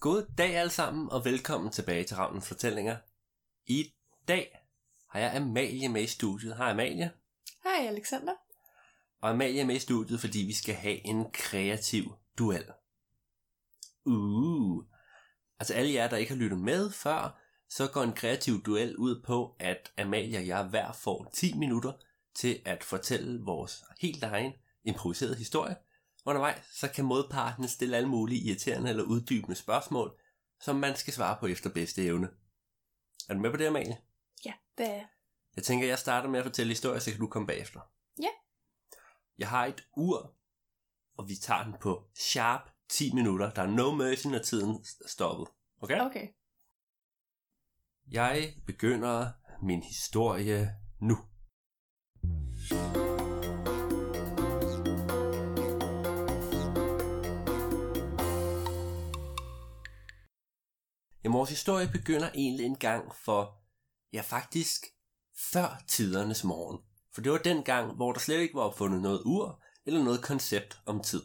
God dag alle sammen, og velkommen tilbage til Ravnens Fortællinger. I dag har jeg Amalie med i studiet. Hej Amalie. Hej Alexander. Og Amalie er med i studiet, fordi vi skal have en kreativ duel. Uh. Altså alle jer, der ikke har lyttet med før, så går en kreativ duel ud på, at Amalie og jeg hver får 10 minutter til at fortælle vores helt egen improviserede historie. Undervejs så kan modparten stille alle mulige irriterende eller uddybende spørgsmål, som man skal svare på efter bedste evne. Er du med på det, Amalie? Ja, det er jeg. Tænker, jeg starter med at fortælle historie, så kan du komme bagefter. Ja. Jeg har et ur, og vi tager den på sharp 10 minutter. Der er no mercy, når tiden er stoppet. Okay? Okay. Jeg begynder min historie nu. Jamen, vores historie begynder egentlig en gang for, ja faktisk, før tidernes morgen. For det var den gang, hvor der slet ikke var opfundet noget ur, eller noget koncept om tid.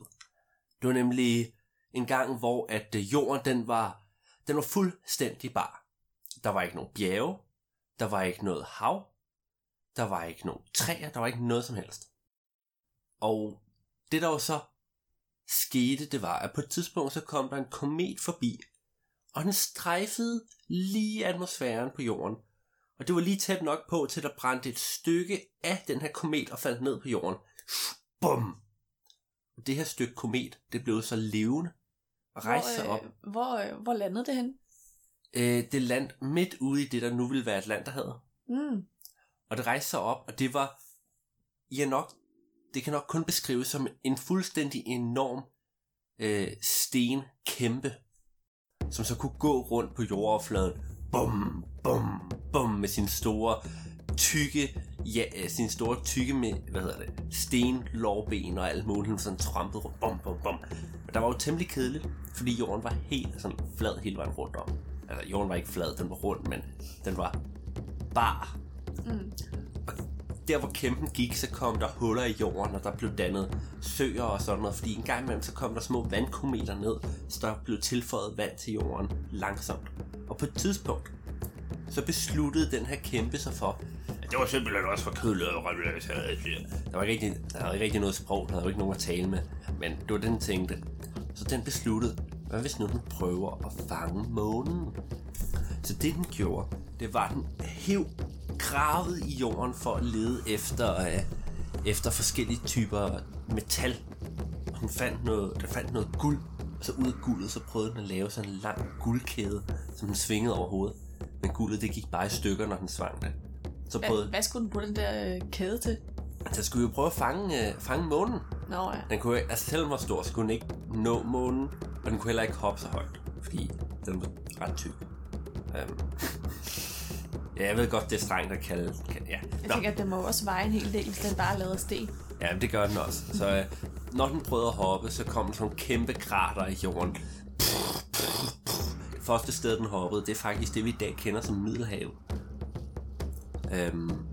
Det var nemlig en gang, hvor at øh, jorden, den var, den var fuldstændig bar. Der var ikke nogen bjerge, der var ikke noget hav, der var ikke nogen træer, der var ikke noget som helst. Og det der jo så skete, det var, at på et tidspunkt så kom der en komet forbi, og den strejfede lige atmosfæren på jorden. Og det var lige tæt nok på, til der brændte et stykke af den her komet og faldt ned på jorden. Bum! Det her stykke komet, det blev så levende og rejste sig hvor, op. øh, hvor, øh, hvor landede det hen? Øh, det land midt ude i det, der nu ville være Atlanterhavet. Mm. Og det rejste sig op, og det var, ja nok, det kan nok kun beskrives som en fuldstændig enorm øh, stenkæmpe, som så kunne gå rundt på jordoverfladen. Bum, bum, bum, med sin store tykke, ja, øh, sin store tykke med, hvad hedder det, sten, lårben og alt muligt, sådan trampet rundt, bum, bum, bum. Men der var jo temmelig kedeligt, fordi jorden var helt sådan flad hele vejen rundt om. Altså, jorden var ikke flad, den var rund, men den var bar. Mm. Der hvor kæmpen gik, så kom der huller i jorden, og der blev dannet søer og sådan noget, fordi en gang imellem, så kom der små vandkometer ned, så der blev tilføjet vand til jorden langsomt. Og på et tidspunkt, så besluttede den her kæmpe sig for, at det var simpelthen også for kedeligt at Der var ikke rigtig, der var ikke rigtig noget sprog, der var ikke nogen at tale med, men det var den tænkte. Så den besluttede, hvad hvis nu den prøver at fange månen? Så det den gjorde, det var, at den hæv gravet i jorden for at lede efter, øh, efter forskellige typer metal. Og den fandt noget, den fandt noget guld, og så ud af guldet, så prøvede den at lave sådan en lang guldkæde, som den svingede over hovedet. Men guldet, det gik bare i stykker, når den svang det. Så prøvede, hvad skulle den bruge den der øh, kæde til? så skulle vi jo prøve at fange, øh, fange månen. Nå ja. Den kunne, altså selvom den var stor, så kunne den ikke nå månen, og den kunne heller ikke hoppe så højt, fordi den var ret tyk. Um, ja, jeg ved godt, det er strengt at kalde... ja. Jeg Nå, tænker, at den må også veje en hel del, hvis den bare er lavet af sten. ja, det gør den også. Så øh, når den prøvede at hoppe, så kom der sådan kæmpe krater i jorden. Det første sted, den hoppede, det er faktisk det, vi i dag kender som Middelhavet. Um,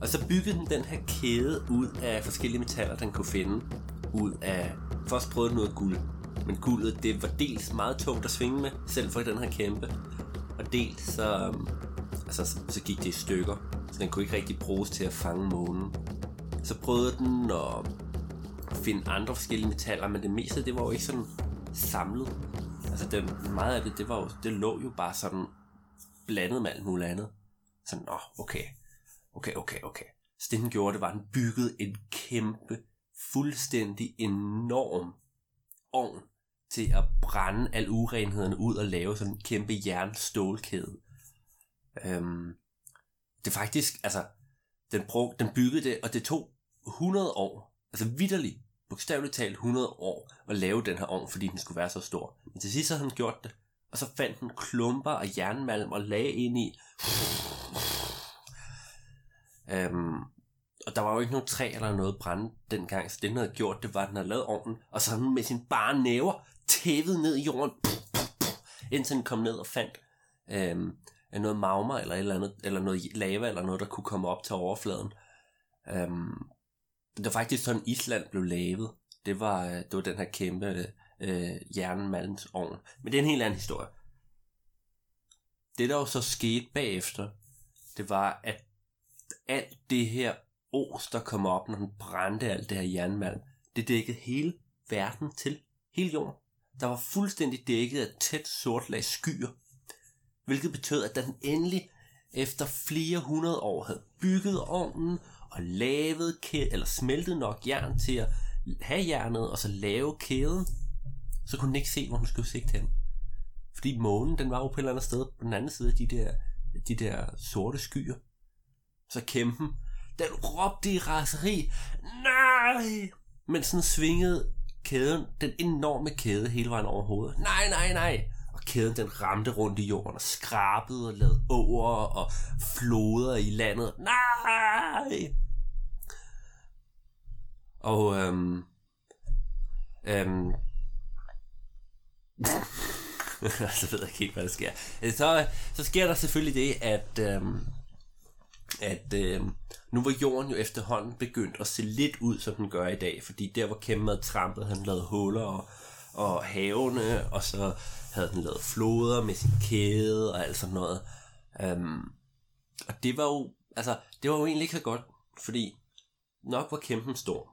og så byggede den den her kæde ud af forskellige metaller, den kunne finde. Ud af... Først prøvede den noget guld. Men guldet, det var dels meget tungt at svinge med, selv for den her kæmpe. Og dels så, altså, Altså, så- så gik det i stykker. Så den kunne ikke rigtig bruges til at fange månen. Så prøvede den at finde andre forskellige metaller, men det meste, det var jo ikke sådan samlet. Altså det, meget af det, det, var jo, det lå jo bare sådan blandet med alt muligt andet. Så nå, okay, okay, okay, okay. Så det den gjorde, det var, at den byggede en kæmpe, fuldstændig enorm ovn til at brænde al urenhederne ud og lave sådan en kæmpe jernstålkæde. Øhm, det er faktisk, altså, den, brug, den byggede det, og det tog 100 år, altså vidderligt, bogstaveligt talt 100 år, at lave den her ovn, fordi den skulle være så stor. Men til sidst så havde han gjort det, og så fandt han klumper af jernmalm og lagde ind i. Øhm, og der var jo ikke nogen træ eller noget brænde dengang, så det han havde gjort, det var, at den havde lavet ovnen, og så han med sin bare næver tævet ned i jorden, indtil han kom ned og fandt øhm, noget magma eller, et eller, andet, eller noget lava eller noget, der kunne komme op til overfladen. Øhm, det var faktisk sådan, Island blev lavet. Det var, øh, det var den her kæmpe øh, jernmalmsovn. Men det er en helt anden historie. Det der jo så skete bagefter, det var, at alt det her os, der kom op, når den brændte alt det her jernmalm, det dækkede hele verden til. Hele jorden. Der var fuldstændig dækket af tæt sort lag skyer. Hvilket betød, at da den endelig efter flere hundrede år havde bygget ovnen og lavet kæde, eller smeltet nok jern til at have jernet og så lave kæden, så kunne den ikke se, hvor hun skulle sigte hen. Fordi månen, den var jo på et eller andet sted på den anden side af de der, de der sorte skyer. Så kæmpen, den råbte i raseri, nej! Men sådan svingede kæden, den enorme kæde hele vejen over hovedet. Nej, nej, nej! Kæden den ramte rundt i jorden og skrabede og lavede åer og floder i landet. Nej! Og øhm, øhm, så ved jeg ikke helt, hvad der sker. Så, så sker der selvfølgelig det, at, øhm, at øhm, nu var jorden jo efterhånden begyndt at se lidt ud, som den gør i dag. Fordi der, hvor Kæmpe havde trampet, han lavede huller og, og havene, og så havde den lavet floder med sin kæde og alt sådan noget. Øhm, og det var jo, altså, det var jo egentlig ikke så godt, fordi nok var kæmpen stor.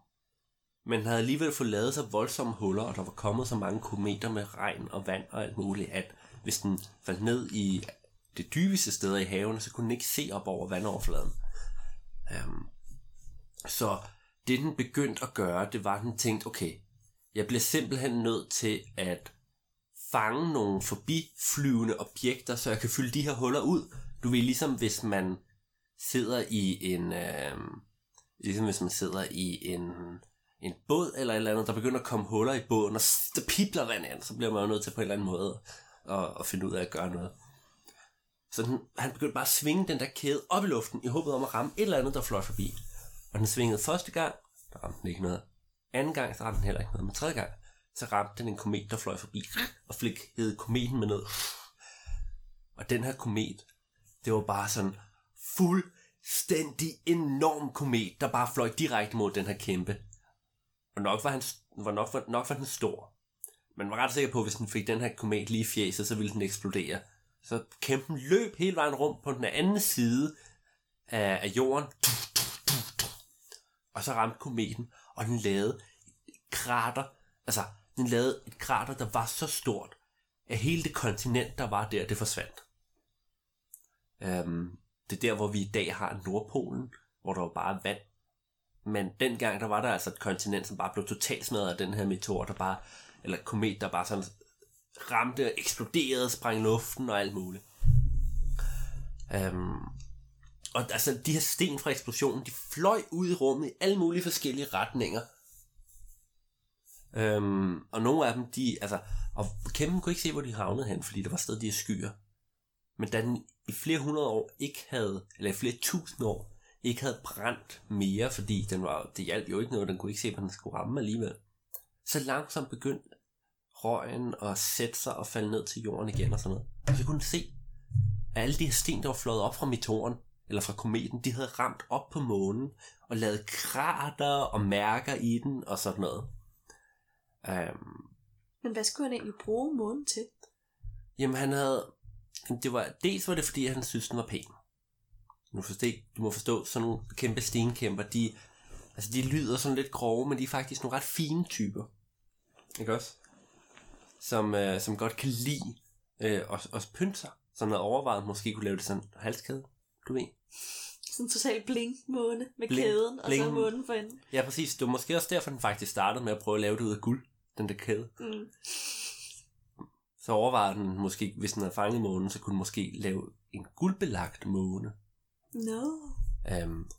Men den havde alligevel fået lavet så voldsomme huller, og der var kommet så mange kometer med regn og vand og alt muligt, at hvis den faldt ned i det dybeste sted i haven, så kunne den ikke se op over vandoverfladen. Um, så det den begyndte at gøre, det var, at den tænkte, okay, jeg bliver simpelthen nødt til at fange nogle forbiflyvende objekter, så jeg kan fylde de her huller ud. Du ved, ligesom hvis man sidder i en... Øh, ligesom hvis man sidder i en, en båd eller et eller andet, der begynder at komme huller i båden, og der pipler vand ind, så bliver man jo nødt til på en eller anden måde at, at finde ud af at gøre noget. Så den, han begyndte bare at svinge den der kæde op i luften, i håbet om at ramme et eller andet, der fløj forbi. Og den svingede første gang, der ramte den ikke noget. Anden gang, så ramte den heller ikke noget. Men tredje gang, så ramte den en komet, der fløj forbi, og flik hed kometen med ned. Og den her komet, det var bare sådan fuldstændig enorm komet, der bare fløj direkte mod den her kæmpe. Og nok var, han, var, nok, var, nok var den stor. Man var ret sikker på, at hvis den fik den her komet lige i fjeset, så ville den eksplodere. Så kæmpen løb hele vejen rundt på den anden side af, af jorden. Og så ramte kometen, og den lavede krater. Altså, den lavede et krater, der var så stort, at hele det kontinent, der var der, det forsvandt. Øhm, det er der, hvor vi i dag har Nordpolen, hvor der var bare vand. Men dengang, der var der altså et kontinent, som bare blev totalt smadret af den her meteor, der bare, eller komet, der bare sådan ramte, eksploderede, sprang i luften og alt muligt. Øhm, og altså, de her sten fra eksplosionen, de fløj ud i rummet i alle mulige forskellige retninger. Øhm, og nogle af dem, de, altså, og kæmpen kunne ikke se, hvor de havnede hen, fordi der var stadig de her skyer. Men da den i flere hundrede år ikke havde, eller i flere tusind år, ikke havde brændt mere, fordi den var, det hjalp jo ikke noget, den kunne ikke se, hvad den skulle ramme alligevel. Så langsomt begyndte røgen at sætte sig og falde ned til jorden igen og sådan noget. Og så kunne den se, at alle de her sten, der var flået op fra meteoren, eller fra kometen, de havde ramt op på månen, og lavet krater og mærker i den, og sådan noget. Um, Men hvad skulle han egentlig bruge månen til? Jamen han havde... Det var, dels var det fordi, han synes, den var pæn. Nu forstå, du må forstå, sådan nogle kæmpe stenkæmper, de, altså de lyder sådan lidt grove, men de er faktisk nogle ret fine typer. Ikke også? Som, øh, som godt kan lide øh, at, at pynte sig. Som havde overvejet, måske kunne lave det sådan en halskæde, du ved. Sådan en total blink måne med Blink, kæden, og så blink. månen for enden. Ja, præcis. Det var måske også derfor, den faktisk startede med at prøve at lave det ud af guld, den der kæde. Mm. Så overvejede den måske, hvis den havde fanget månen, så kunne den måske lave en guldbelagt måne. No. Um,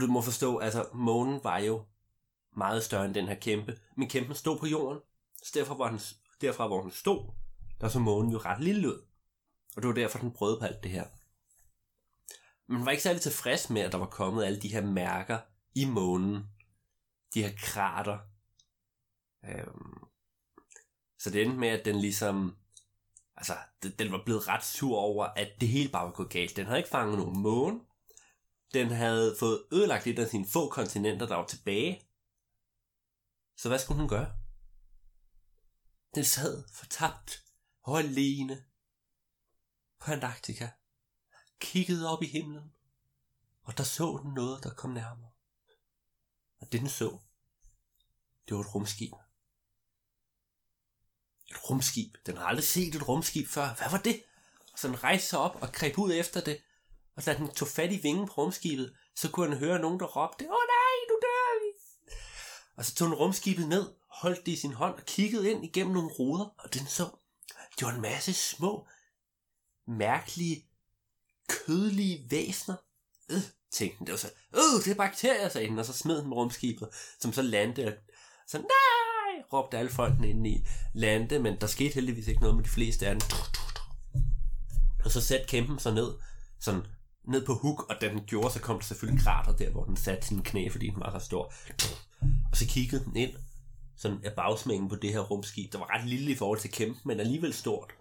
du må forstå, altså månen var jo meget større end den her kæmpe, men kæmpen stod på jorden, så derfra, hvor den, derfra hvor den stod, der så månen jo ret lille ud. Og det var derfor, den prøvede på alt det her. Men man var ikke særlig tilfreds med, at der var kommet alle de her mærker i månen. De her krater. Øhm, så det endte med, at den ligesom... Altså, den, den var blevet ret sur over, at det hele bare var gået galt. Den havde ikke fanget nogen måne. Den havde fået ødelagt lidt af sine få kontinenter, der var tilbage. Så hvad skulle hun gøre? Den sad fortabt og alene på Antarktika, kiggede op i himlen, og der så den noget, der kom nærmere. Og det den så, det var et rumskib. Et rumskib. Den har aldrig set et rumskib før. Hvad var det? Så den rejste sig op og greb ud efter det. Og da den tog fat i vingen på rumskibet, så kunne han høre nogen, der råbte, Åh nej, nu dør vi! Og så tog den rumskibet ned, holdt det i sin hånd og kiggede ind igennem nogle ruder, og den så, det var en masse små, mærkelige, kødlige væsner. Øh, tænkte den, det var så, øh, det er bakterier, sagde den, og så smed den rumskibet, som så landede. Så nej, råbte alle folkene ind i lande, men der skete heldigvis ikke noget med de fleste af dem. Og så satte kæmpen sig ned, sådan ned på huk, og da den gjorde, så kom der selvfølgelig krater der, hvor den satte sine knæ, fordi den var så stor. Og så kiggede den ind, sådan af bagsmængen på det her rumskib, der var ret lille i forhold til kæmpen, men alligevel stort.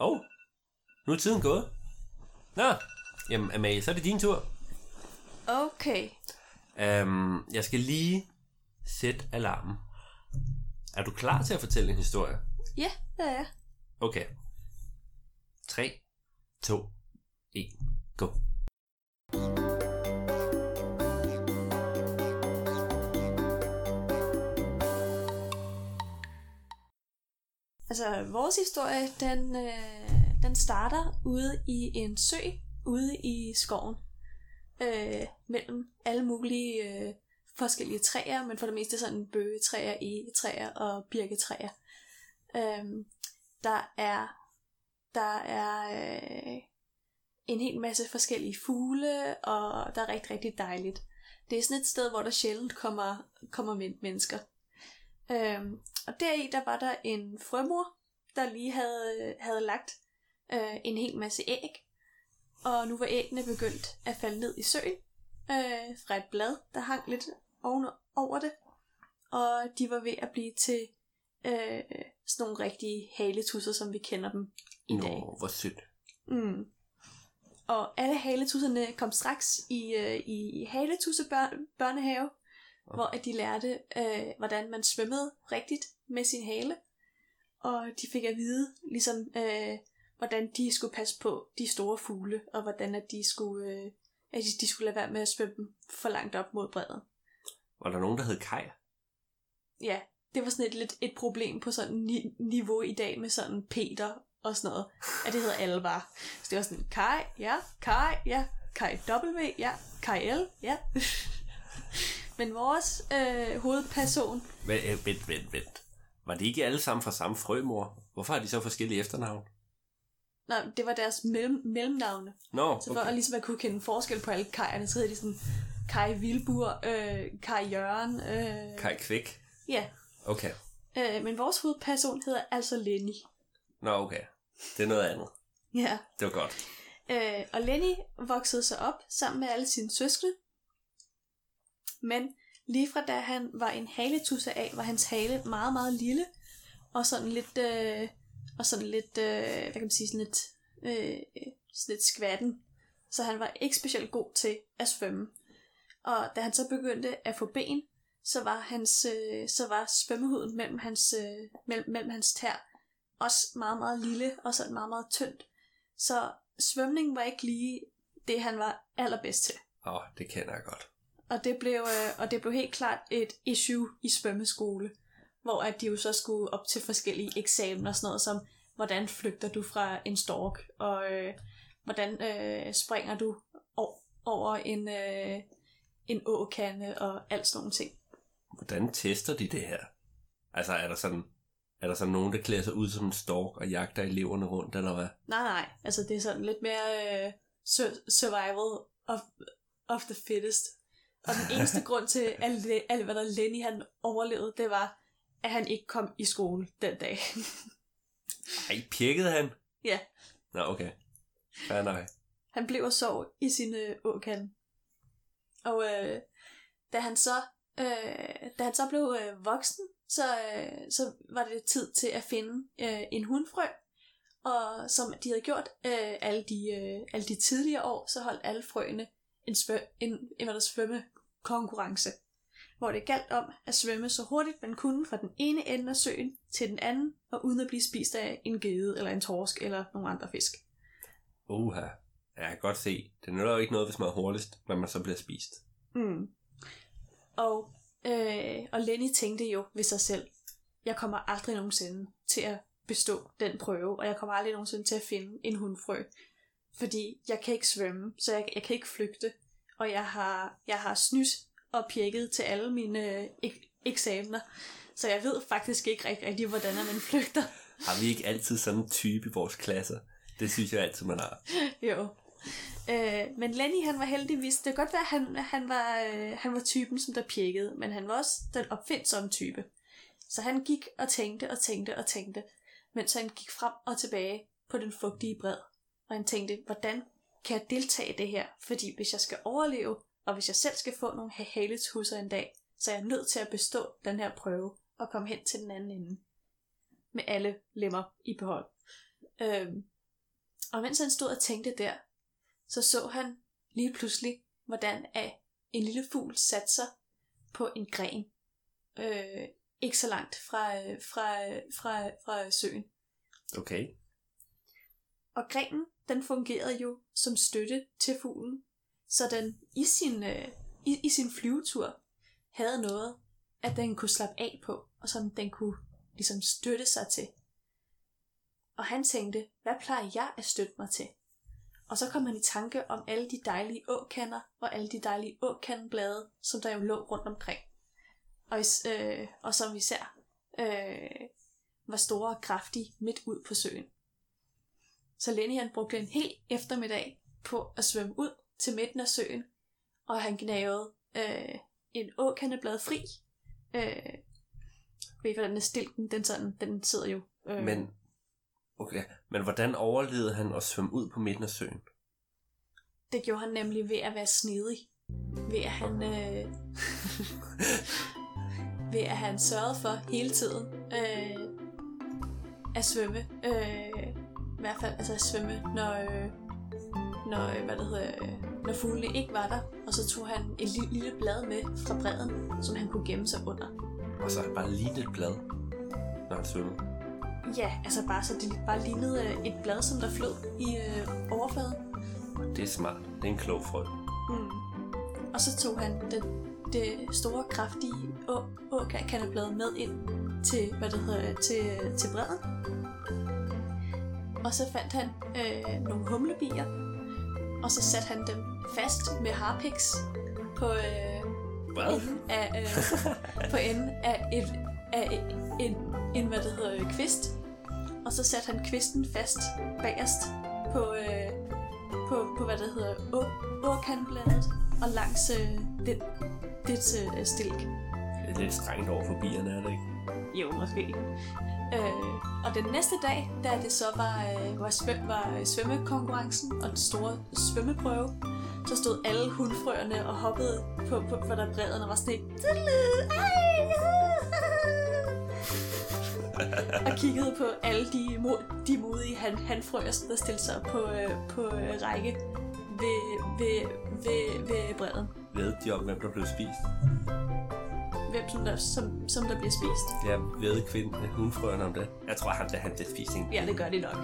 Åh, oh, nu er tiden gået. Nå, jamen Amalie, så er det din tur. Okay. Um, jeg skal lige sætte alarmen. Er du klar til at fortælle en historie? Ja, det er jeg. Okay. 3, 2, 1, go. Altså, vores historie, den, øh, den starter ude i en sø, ude i skoven. Øh, mellem alle mulige øh, forskellige træer, men for det meste sådan bøgetræer, egetræer og birketræer. Øhm, der er, der er øh, en hel masse forskellige fugle, og der er rigtig, rigtig dejligt. Det er sådan et sted, hvor der sjældent kommer, kommer mennesker. Øhm, og deri, der var der en frømor, der lige havde, havde lagt øh, en hel masse æg. Og nu var æggene begyndt at falde ned i søen øh, fra et blad, der hang lidt oven over det. Og de var ved at blive til øh, sådan nogle rigtige haletusser, som vi kender dem i dag. Nå, hvor sødt. Mm. Og alle haletusserne kom straks i, øh, i haletusse børnehave, Okay. hvor at de lærte, øh, hvordan man svømmede rigtigt med sin hale. Og de fik at vide, ligesom, øh, hvordan de skulle passe på de store fugle, og hvordan at de skulle, øh, at de, skulle lade være med at svømme dem for langt op mod bredden. Var der nogen, der hed Kai? Ja, det var sådan et, lidt et problem på sådan ni- niveau i dag med sådan Peter og sådan noget. At det hedder alle bare. Så det var sådan, Kai, ja, Kai, ja, Kai W, ja, Kai L, ja. Men vores øh, hovedperson, Vent, øh, vent, vent, vent. Var de ikke alle sammen fra samme frømor? Hvorfor har de så forskellige efternavn? Nej, det var deres mellem, mellemnavne. Nå, Så for okay. at ligesom at kunne kende forskel på alle Kajerne, så hedder de sådan Kai Vilbur, øh, Kai Jørgen. Øh, Kai Kvæk. Ja, Okay. øh, men vores hovedperson hedder altså Lenny. Nå, okay. Det er noget andet. Ja. Det var godt. Øh, og Lenny voksede sig op sammen med alle sine søskende. Men lige fra da han var en haletusse af, var hans hale meget, meget lille. Og sådan lidt, øh, og sådan lidt, øh, hvad kan man sige, sådan lidt, øh, sådan lidt skvatten. Så han var ikke specielt god til at svømme. Og da han så begyndte at få ben, så var, hans, øh, så var svømmehuden mellem hans, øh, mellem, mellem hans tær også meget, meget lille og sådan meget, meget tyndt. Så svømning var ikke lige det, han var allerbedst til. Åh, oh, det kender jeg godt. Og det, blev, øh, og det blev helt klart et issue i svømmeskole, hvor at de jo så skulle op til forskellige eksamener og sådan noget, som hvordan flygter du fra en stork, og øh, hvordan øh, springer du over en, øh, en åkande og alt sådan nogle ting. Hvordan tester de det her? Altså, er der sådan, er der sådan nogen, der klæder sig ud som en stork og jagter eleverne rundt, eller hvad? Nej, nej, altså det er sådan lidt mere øh, sur- survival of, of the fittest. Og den eneste grund til, at alt, alt hvad der Lenny han overlevede, det var, at han ikke kom i skole den dag. Ej, pjekkede han? ja, Nå, okay. Fair nok. han blev og sov i sin øh, åkande. Og øh, da han så øh, da han så blev øh, voksen, så, øh, så var det tid til at finde øh, en hundfrø. Og som de havde gjort øh, alle, de, øh, alle de tidligere år, så holdt alle frøene en, svø- en, en, en svømmekonkurrence. Hvor det galt om at svømme så hurtigt man kunne fra den ene ende af søen til den anden, og uden at blive spist af en gede eller en torsk eller nogle andre fisk. Uha. Ja, jeg kan godt se. Det nytter jo ikke noget, hvis man er hurtigst, men man så bliver spist. Mm. Og, øh, og Lenny tænkte jo ved sig selv, jeg kommer aldrig nogensinde til at bestå den prøve, og jeg kommer aldrig nogensinde til at finde en hundfrø, fordi jeg kan ikke svømme, så jeg, jeg kan ikke flygte, og jeg har, jeg har snydt og pjekket til alle mine øh, ek- eksamener, så jeg ved faktisk ikke rigtig, rigtig hvordan man flygter. Har vi ikke altid sådan en type i vores klasser? Det synes jeg altid, man har. Jo. Øh, men Lenny, han var heldigvis... Det kan godt være, at han, han, var, øh, han var typen, som der pjekkede, men han var også den opfindsomme type. Så han gik og tænkte og tænkte og tænkte, mens han gik frem og tilbage på den fugtige bred. Og han tænkte, hvordan kan jeg deltage i det her? Fordi hvis jeg skal overleve, og hvis jeg selv skal få nogle haletusser en dag, så er jeg nødt til at bestå den her prøve og komme hen til den anden ende. Med alle lemmer i behold. Øhm, og mens han stod og tænkte der, så så han lige pludselig, hvordan at en lille fugl satte sig på en gren. Øh, ikke så langt fra, øh, fra, øh, fra, fra søen. Okay. Og grenen, den fungerede jo som støtte til fuglen, så den i sin, øh, i, i sin flyvetur havde noget, at den kunne slappe af på, og som den kunne ligesom støtte sig til. Og han tænkte, hvad plejer jeg at støtte mig til? Og så kom han i tanke om alle de dejlige åkander og alle de dejlige åkandenblade, som der jo lå rundt omkring. Og, is- øh, og som især øh, var store og kraftige midt ud på søen. Så Lenny han brugte en hel eftermiddag på at svømme ud til midten af søen, og han gnavede øh, en åkandeblad fri. Øh, ved I, hvordan stilken, den, sådan, den sidder jo. Øh, Men, okay. Men hvordan overlevede han at svømme ud på midten af søen? Det gjorde han nemlig ved at være snedig. Ved at han... Øh, ved at han sørgede for hele tiden øh, at svømme. Øh, I hvert fald altså at svømme, når, øh, når, øh, hvad det hedder, øh, når fuglene ikke var der. Og så tog han et lille, lille blad med fra bredden, som han kunne gemme sig under. Og så bare lige et blad, når han svømmede. Ja, altså bare så det bare lignede øh, et blad, som der flød i øh, overfladen. Det er smart. Det er en klog frø. Mm. Og så tog han det, det store, kraftige å, åkandeblad med ind til, hvad det hedder, til, til bredden. Og så fandt han øh, nogle humlebier, og så satte han dem fast med harpiks på, øh, Hvad? enden af, øh, på enden af, et, af en, en, hvad det hedder, kvist. Og så satte han kvisten fast bagerst på, øh, på, på hvad det hedder, å, åkandbladet og langs øh, den, det øh, stilk. Det er lidt strengt over for bierne, er det ikke? Jo, måske. Øh, og den næste dag, da det så var, øh, var, svøm, var svømmekonkurrencen og den store svømmeprøve, så stod alle hundfrøerne og hoppede på, på, på der bredden og var sådan lidt, "Tudelu, ej, ja." og kiggede på alle de, mo- de modige han, hanfrøer, der stillede sig på, øh, på øh, række ved, ved, ved, ved bredden. Ved de om, hvem der blev spist? Hvem som der, som, som der bliver spist. Ja, ved kvinden, hundfrøerne om det. Jeg tror, han der han bliver spist en. Ja, det gør de nok.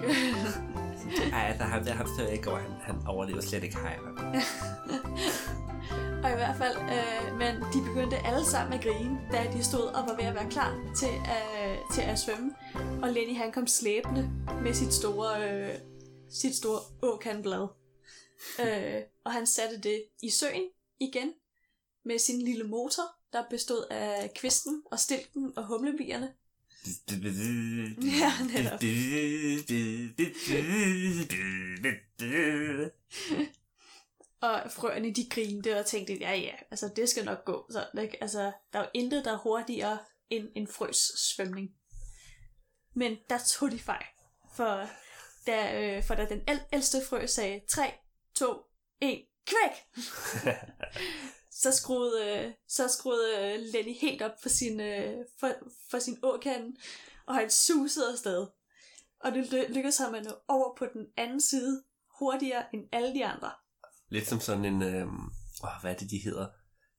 Ej, altså ham der, ham der ikke over, han, han overlever slet ikke hejren. Og i hvert fald, øh, men de begyndte alle sammen at grine, da de stod og var ved at være klar til at, til at svømme. Og Lenny han kom slæbende med sit store, øh, sit store åkandblad. øh, og han satte det i søen igen med sin lille motor, der bestod af kvisten og stilken og humlebierne. Ja, netop. Og frøerne de grinte og tænkte, ja ja, altså det skal nok gå. Så, det, altså, der er jo intet, der er hurtigere end en frøs svømning. Men der tog de fejl. For da, øh, for da den æl- ældste frø sagde 3, 2, 1, kvæk! så skruede, øh, så skruede øh, Lenny helt op for sin, øh, for, for sin åkande, og han susede afsted. Og det ly- lykkedes ham at nå over på den anden side hurtigere end alle de andre. Lidt som sådan en, øh, hvad er det, de hedder?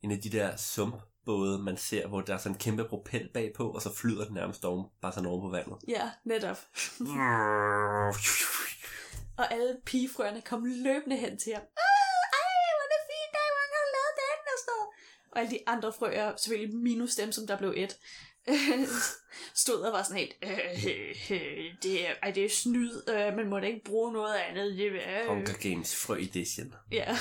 En af de der sumpbåde, man ser, hvor der er sådan en kæmpe propel bagpå, og så flyder den nærmest oven, bare sådan oven på vandet. Ja, netop. Og alle pigefrøerne kom løbende hen til ham. Ej, hvor er det fint, der har lavet den og sådan noget." Og alle de andre frøer, selvfølgelig minus dem, som der blev et, stod og var sådan helt, øh, øh, det er, ej, det er snyd, øh, man må da ikke bruge noget andet. Det er, øh. Hunger Games frø edition. Ja.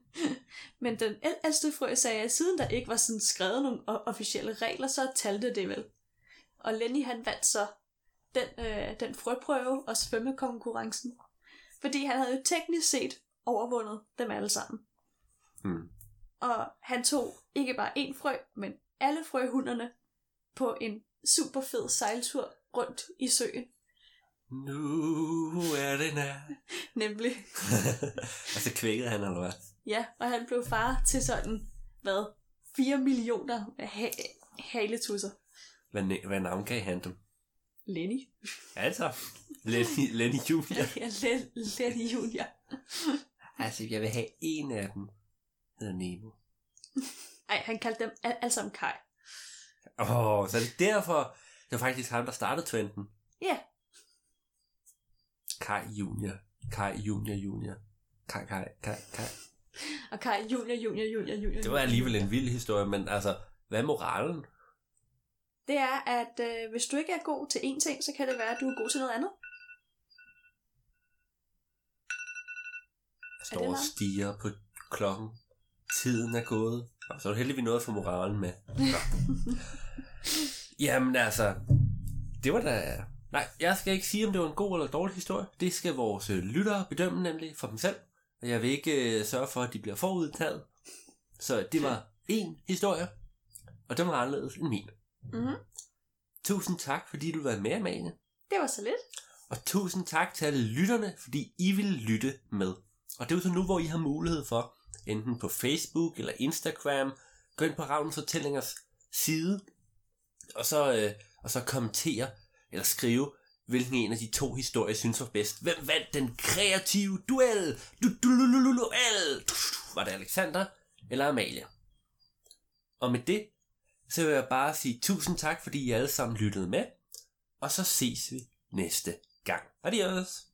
Men den æl- ældste frø sagde, at siden der ikke var sådan skrevet nogle officielle regler, så talte det vel. Og Lenny han vandt så den, øh, den frøprøve og svømmekonkurrencen. Fordi han havde jo teknisk set overvundet dem alle sammen. Hmm. Og han tog ikke bare én frø, men alle frøhunderne på en super fed sejltur rundt i søen. Nu er det nær. Nemlig. og så kvækkede han, eller hvad? Ja, og han blev far til sådan, hvad, 4 millioner ha- haletusser. Hvad, hvad navn gav han dem? Lenny. Altså, Lenny, Lenny Junior. Ja, Len- Lenny Junior. Altså, jeg vil have en af dem. Hedder Nemo. Ej, han kaldte dem al- alle sammen Kai. Åh, oh, så er det derfor, det var faktisk ham, der startede trenden. Ja, Kai Junior. Kai Junior Junior. Kai, Kai, Kai, Kai. og Kai Junior, Junior, Junior, Junior. Det var alligevel en vild historie, men altså, hvad er moralen? Det er, at øh, hvis du ikke er god til én ting, så kan det være, at du er god til noget andet. Jeg står og stiger på klokken. Tiden er gået. Og så er det heldigvis noget for moralen med. Jamen altså, det var da... Nej, jeg skal ikke sige, om det var en god eller dårlig historie. Det skal vores øh, lyttere bedømme nemlig for dem selv. Og jeg vil ikke øh, sørge for, at de bliver forudtaget. Så det var en historie, og den var anderledes end min. Mm-hmm. Tusind tak, fordi du var med, Amalie. Det var så lidt. Og tusind tak til alle lytterne, fordi I vil lytte med. Og det er jo så nu, hvor I har mulighed for, enten på Facebook eller Instagram, gå ind på Ravnens Fortællingers side, og så, øh, og så kommentere eller skrive, hvilken en af de to historier I synes var bedst. Hvem vandt den kreative duel? Du, du, du, du, du, duel? Var det Alexander eller Amalie? Og med det, så vil jeg bare sige tusind tak, fordi I alle sammen lyttede med, og så ses vi næste gang. Adios!